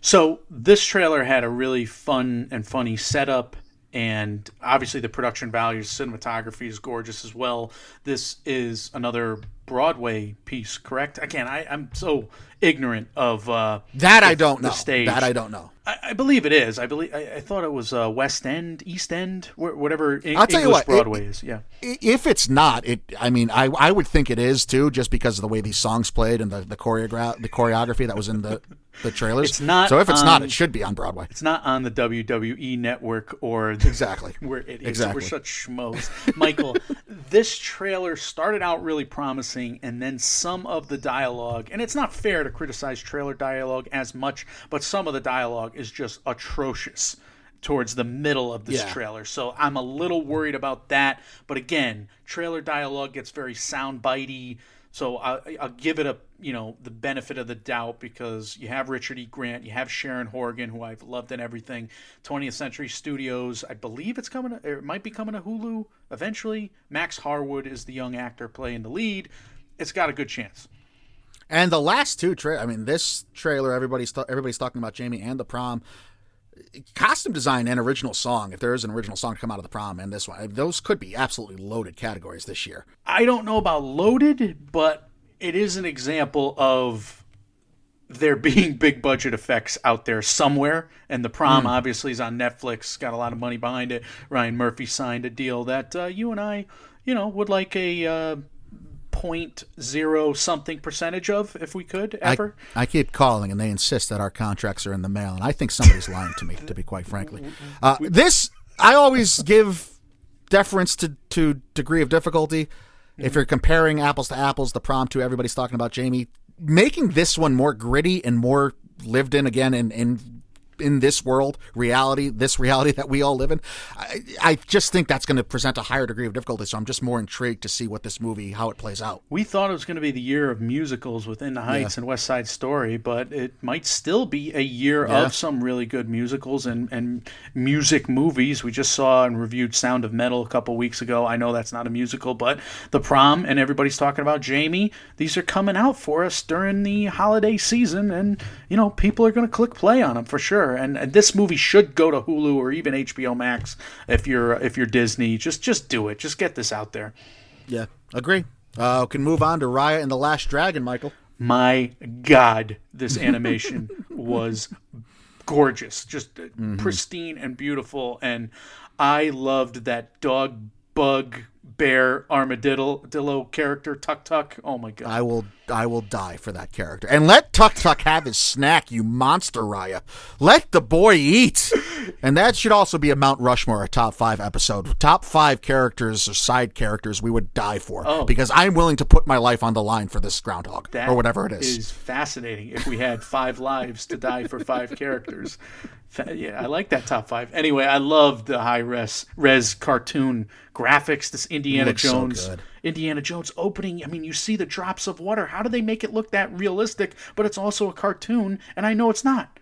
So this trailer had a really fun and funny setup, and obviously the production values, cinematography is gorgeous as well. This is another Broadway piece, correct? Again, I, I'm so ignorant of uh, That I don't the know. stage. That I don't know. I, I believe it is. I believe. I, I thought it was uh, West End, East End, wh- whatever I'll tell you English what, Broadway is. Yeah. If it's not, it. I mean, I I would think it is too, just because of the way these songs played and the the choreograph the choreography that was in the the trailers. It's not So if it's not, it should be on Broadway. It's not on the WWE network or Exactly. We're idiots. Exactly. We're such schmoes. Michael, this trailer started out really promising, and then some of the dialogue, and it's not fair to criticize trailer dialogue as much, but some of the dialogue is just atrocious towards the middle of this Yeah. trailer. So I'm a little worried about that. But again, trailer dialogue gets very sound bitey. So I, I'll give it a you know the benefit of the doubt because you have Richard E. Grant, you have Sharon Horgan, who I've loved in everything. 20th Century Studios, I believe it's coming. To, it might be coming to Hulu eventually. Max Harwood is the young actor playing the lead. It's got a good chance. And the last two tra- I mean, this trailer, everybody's ta- everybody's talking about Jamie and the prom. Costume design and original song, if there is an original song to come out of the prom and this one, those could be absolutely loaded categories this year. I don't know about loaded, but it is an example of there being big budget effects out there somewhere. And the prom obviously is on Netflix, got a lot of money behind it. Ryan Murphy signed a deal that uh, you and I, you know, would like a uh, point zero something percentage of if we could ever. I keep calling and they insist that our contracts are in the mail, and I think somebody's lying to me, to be quite frankly. Uh, this, I always give deference to, to degree of difficulty. If you're comparing apples to apples, the prom to everybody's talking about Jamie, making this one more gritty and more lived in again in, in in this world reality this reality that we all live in i, I just think that's going to present a higher degree of difficulty so i'm just more intrigued to see what this movie how it plays out We thought it was going to be the year of musicals within the Heights and West Side Story, but it might still be a year Yeah. of some really good musicals and, and music movies. We just saw and reviewed Sound of Metal a couple weeks ago. I know that's not a musical, but The Prom and everybody's talking about Jamie. These are coming out for us during the holiday season, and you know people are going to click play on them for sure. And, and this movie should go to Hulu or even HBO Max if you're if you're Disney. Just just do it. Just get this out there. yeah agree uh can move on to raya and the last dragon michael my god this animation was gorgeous just uh, pristine and beautiful and i loved that dog bug bear armadillo dillo character Tuk Tuk oh my god I will I will die for that character. And let Tuk Tuk have his snack, you monster Raya. Let the boy eat. And that should also be a Mount Rushmore, a top five episode. Top five characters or side characters we would die for. Oh. Because I'm willing to put my life on the line for this groundhog. That or whatever it is. is fascinating if we had five lives to die for five characters Fa- yeah i like that top five anyway i love the high res res cartoon graphics this indiana so jones good. indiana jones opening i mean you see the drops of water how do they make it look that realistic but it's also a cartoon and i know it's not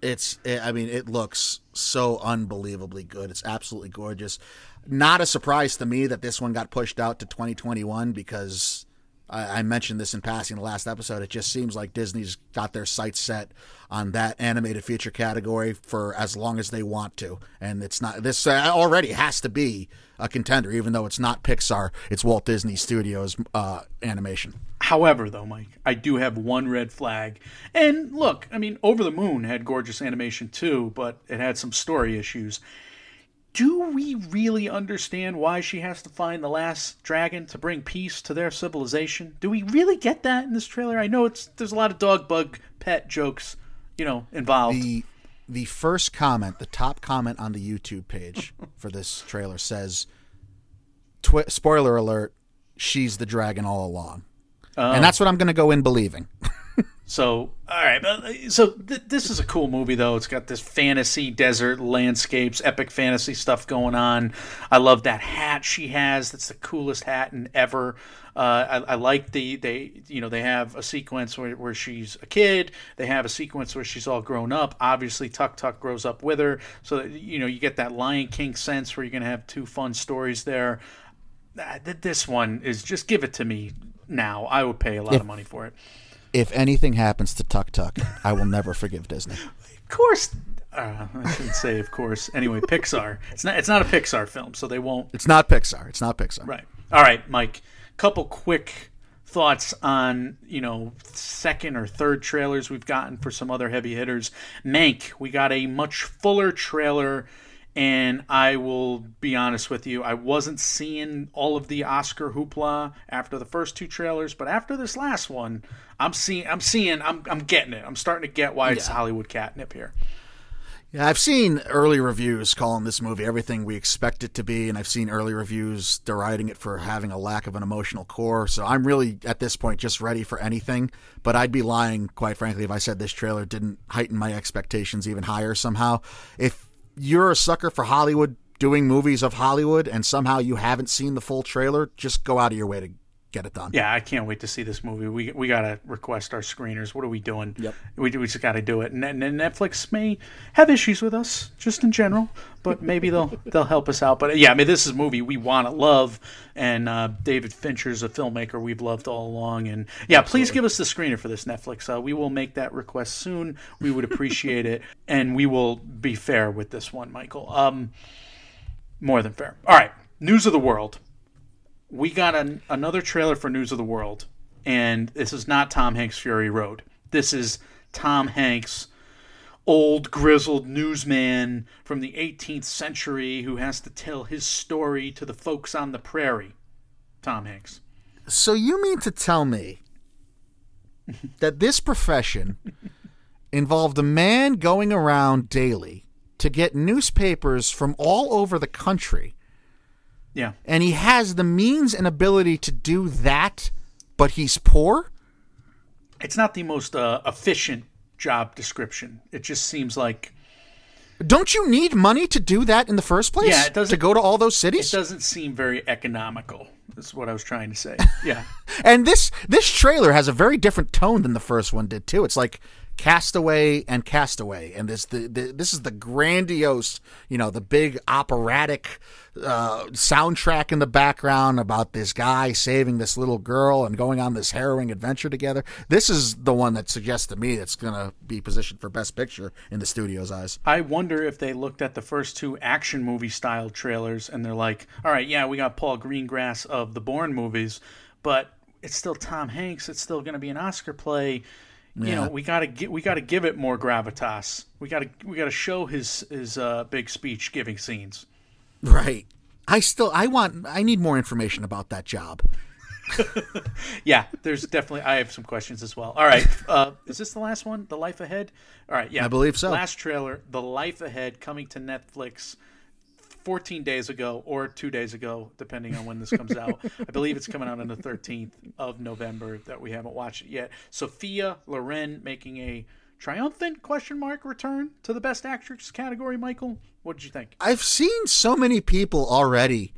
It's, eh, I mean, it looks so unbelievably good. It's absolutely gorgeous. Not a surprise to me that this one got pushed out to 2021 because I, I mentioned this in passing in the last episode. It just seems like Disney's got their sights set on that animated feature category for as long as they want to. And it's not, this uh, already has to be a contender, even though it's not Pixar, it's Walt Disney Studios uh, animation. However, though, Mike, I do have one red flag. And look, I mean, Over the Moon had gorgeous animation too, but it had some story issues. Do we really understand why she has to find the last dragon to bring peace to their civilization? Do we really get that in this trailer? I know it's there's a lot of dog bug pet jokes, you know, involved. the the first comment, the top comment on the YouTube page for this trailer says, twi- "Spoiler alert: She's the dragon all along," and oh. that's what I'm going to go in believing. So, all right. uh, So, th- this is a cool movie, though. It's got this fantasy desert landscapes, epic fantasy stuff going on. I love that hat she has. That's the coolest hat in ever. Uh, I, I like the they you know they have a sequence where, where she's a kid. They have a sequence where she's all grown up. Obviously, Tuk Tuk grows up with her, so that, you know you get that Lion King sense where you're gonna have two fun stories there. Uh, th- This one is just give it to me now. I would pay a lot of money for it. If anything happens to Tuk Tuk, I will never forgive Disney. Of course, uh, I shouldn't say of course. Anyway, Pixar. It's not. It's not a Pixar film, so they won't. It's not Pixar. It's not Pixar. Right. All right, Mike. Couple quick thoughts on you know second or third trailers we've gotten for some other heavy hitters. Mank. We got a much fuller trailer. And I will be honest with you, I wasn't seeing all of the Oscar hoopla after the first two trailers, but after this last one, I'm seeing, I'm seeing, I'm, I'm getting it. I'm starting to get why it's Yeah. Hollywood catnip here. Yeah, I've seen early reviews calling this movie everything we expect it to be, and I've seen early reviews deriding it for having a lack of an emotional core. So I'm really, at this point, just ready for anything. But I'd be lying, quite frankly, if I said this trailer didn't heighten my expectations even higher somehow. If you're a sucker for Hollywood doing movies of Hollywood and somehow you haven't seen the full trailer, just go out of your way to get it done. Yeah, I can't wait to see this movie. We we gotta request our screeners. What are we doing? Yep. We, we just gotta do it. And, and Netflix may have issues with us, just in general, but maybe they'll they'll help us out. But yeah, I mean, this is a movie we want to love, and uh, David Fincher's a filmmaker we've loved all along. And yeah, please give us the screener for this Netflix. Uh, we will make that request soon. We would appreciate it, and we will be fair with this one, Michael. Um, more than fair. All right, news of the world we got an, another trailer for News of the World, and this is not Tom Hanks' Fury Road. This is Tom Hanks, old grizzled newsman from the 18th century who has to tell his story to the folks on the prairie. Tom Hanks. So you mean to tell me that this profession involved a man going around daily to get newspapers from all over the country, Yeah. and he has the means and ability to do that, but he's poor? It's not the most uh, efficient job description. It just seems like Don't you need money to do that in the first place? Yeah, it doesn't- To go to all those cities? it doesn't seem very economical. Is what I was trying to say. Yeah. And this this trailer has a very different tone than the first one did too. It's like Castaway and Castaway, and this the, the this is the grandiose, you know, the big operatic uh, soundtrack in the background about this guy saving this little girl and going on this harrowing adventure together. This is the one that suggests to me it's gonna be positioned for Best Picture in the studio's eyes. I wonder if they looked at the first two action movie style trailers and they're like, all right, yeah, we got Paul Greengrass of the Bourne movies, but it's still Tom Hanks. It's still going to be an Oscar play. You know, we gotta gi- we gotta give it more gravitas. We gotta we gotta show his his uh, big speech giving scenes. Right. I still I want I need more information about that job. Yeah, there's definitely. I have some questions as well. All right, uh, is this the last one? The Life Ahead. All right, yeah, I believe so. Last trailer, The Life Ahead, coming to Netflix. 14 days ago or two days ago, depending on when this comes out. I believe it's coming out on the 13th of November that we haven't watched it yet. Sophia Loren making a triumphant question mark return to the Best Actress category. Michael, what did you think? I've seen so many people already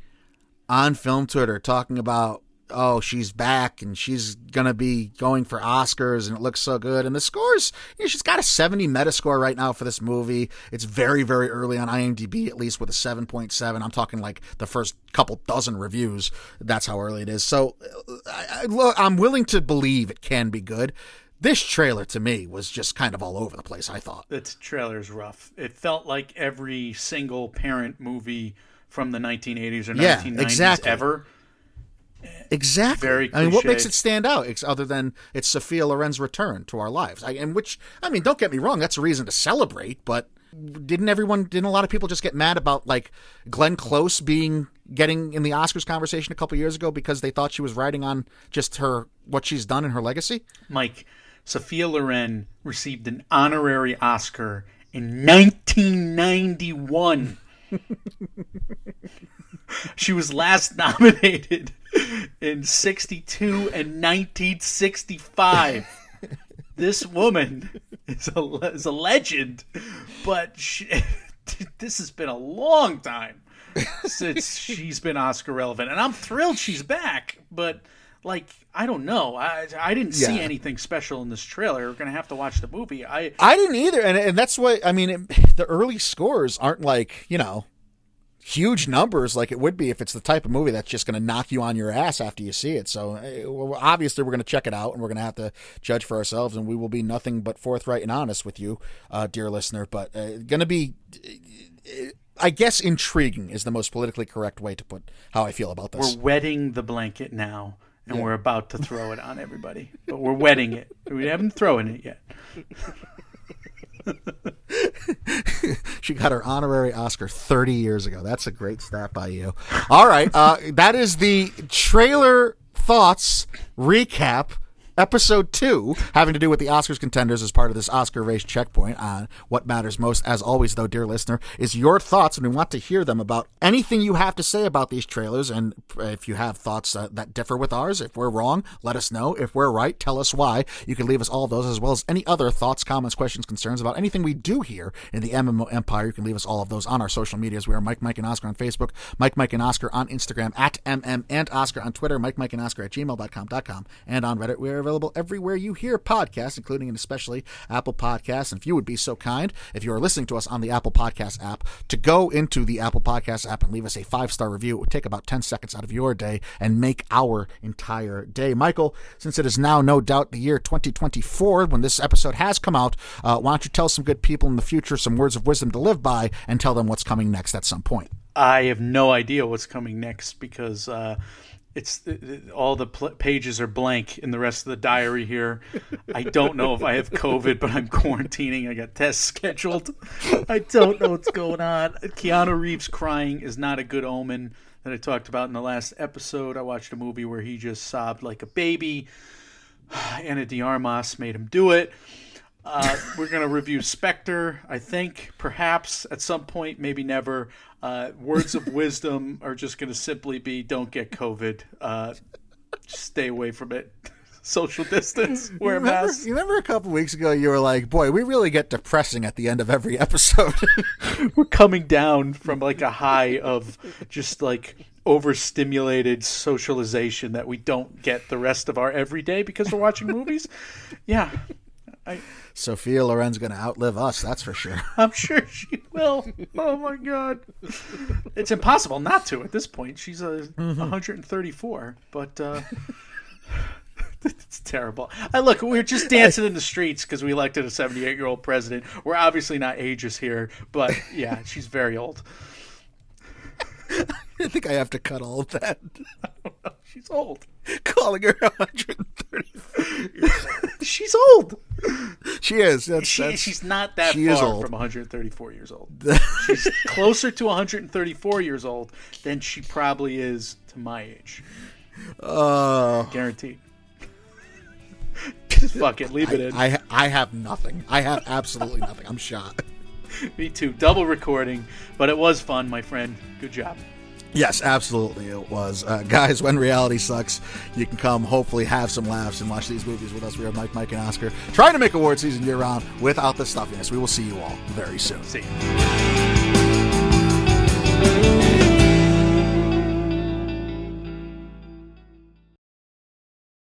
on film Twitter talking about, oh, she's back and she's gonna be going for Oscars and it looks so good. And the scores, you know, she's got a 70 Metascore right now for this movie. It's very, very early on IMDb, at least with a 7.7. I'm talking like the first couple dozen reviews. That's how early it is. So uh, I, I, look, I'm willing to believe it can be good. This trailer to me was just kind of all over the place. I thought. The trailer's rough. It felt like every single parent movie from the 1980s or Yeah, 1990s exactly. ever. Exactly. Very I mean, what makes it stand out other than it's Sophia Loren's return to our lives? I, and which, I mean, don't get me wrong, that's a reason to celebrate. But didn't everyone? Didn't a lot of people just get mad about like Glenn Close being getting in the Oscars conversation a couple years ago because they thought she was writing on just her what she's done in her legacy? Mike, Sophia Loren received an honorary Oscar in 1991. she was last nominated in 62 and 1965. This woman is a, is a legend, but she, this has been a long time since she's been Oscar relevant. And I'm thrilled she's back, but like I don't know. I I didn't see anything special in this trailer. We're gonna have to watch the movie. I I didn't either, and and that's what I mean. It, the early scores aren't like you know huge numbers like it would be if it's the type of movie that's just going to knock you on your ass after you see it. So eh, well, obviously we're going to check it out and we're going to have to judge for ourselves, and we will be nothing but forthright and honest with you, uh, dear listener. But uh, going to be. I guess intriguing is the most politically correct way to put how I feel about this. we're wetting the blanket now, and we're about to throw it on everybody. But we're wetting it. We haven't thrown it yet. she got her honorary Oscar 30 years ago. That's a great stat by you. All right, uh, that is the trailer thoughts recap. Episode two, having to do with the Oscars contenders as part of this Oscar race checkpoint on what matters most, as always, though, dear listener, is your thoughts, and we want to hear them about anything you have to say about these trailers. And if you have thoughts uh, that differ with ours, if we're wrong, let us know. If we're right, tell us why. You can leave us all those, as well as any other thoughts, comments, questions, concerns about anything we do here in the MMO Empire. You can leave us all of those on our social medias. We are Mike, Mike, and Oscar on Facebook, Mike, Mike, and Oscar on Instagram, at MM and Oscar on Twitter, Mike, Mike, and Oscar at gmail.com.com, and on Reddit. Are available everywhere you hear podcasts, including and especially Apple Podcasts. And if you would be so kind, if you are listening to us on the Apple Podcast app, to go into the Apple Podcast app and leave us a five star review. It would take about 10 seconds out of your day and make our entire day. Michael, since it is now no doubt the year 2024 when this episode has come out, uh, why don't you tell some good people in the future some words of wisdom to live by and tell them what's coming next at some point? I have no idea what's coming next because uh, it's all the pl- pages are blank in the rest of the diary here. I don't know if I have COVID, but I'm quarantining. I got tests scheduled. I don't know what's going on. Keanu Reeves crying is not a good omen that I talked about in the last episode. I watched a movie where he just sobbed like a baby. Ana de Armas made him do it. Uh, we're going to review Spectre, I think, perhaps at some point, maybe never. Uh, words of wisdom are just going to simply be don't get COVID. Uh, stay away from it. Social distance. Wear a remember, mask. you remember a couple weeks ago you were like, boy, we really get depressing at the end of every episode. We're coming down from like a high of just like overstimulated socialization that we don't get the rest of our everyday because we're watching movies. Yeah. I, Sophia Loren's going to outlive us, that's for sure. I'm sure she will. Oh my god, it's impossible not to at this point. She's a 134, but uh, it's terrible. I look, we're just dancing in the streets because we elected a 78 year old president. We're obviously not ages here, but yeah, she's very old. I think I have to cut all of that. She's old. Calling her 130. She's old. She is. That's, She, that's, she's not that she far from 134 years old. she's closer to 134 years old than she probably is to my age. Oh, Guaranteed. Just fuck it, leave it in. I, I have nothing. I have absolutely nothing. I'm shot. Me too. Double recording, but it was fun, my friend. Good job. Yes, absolutely, it was. Uh, guys, when reality sucks, you can come, hopefully, have some laughs and watch these movies with us. We are Mike, Mike, and Oscar, trying to make award season year round without the stuffiness. We will see you all very soon. See you.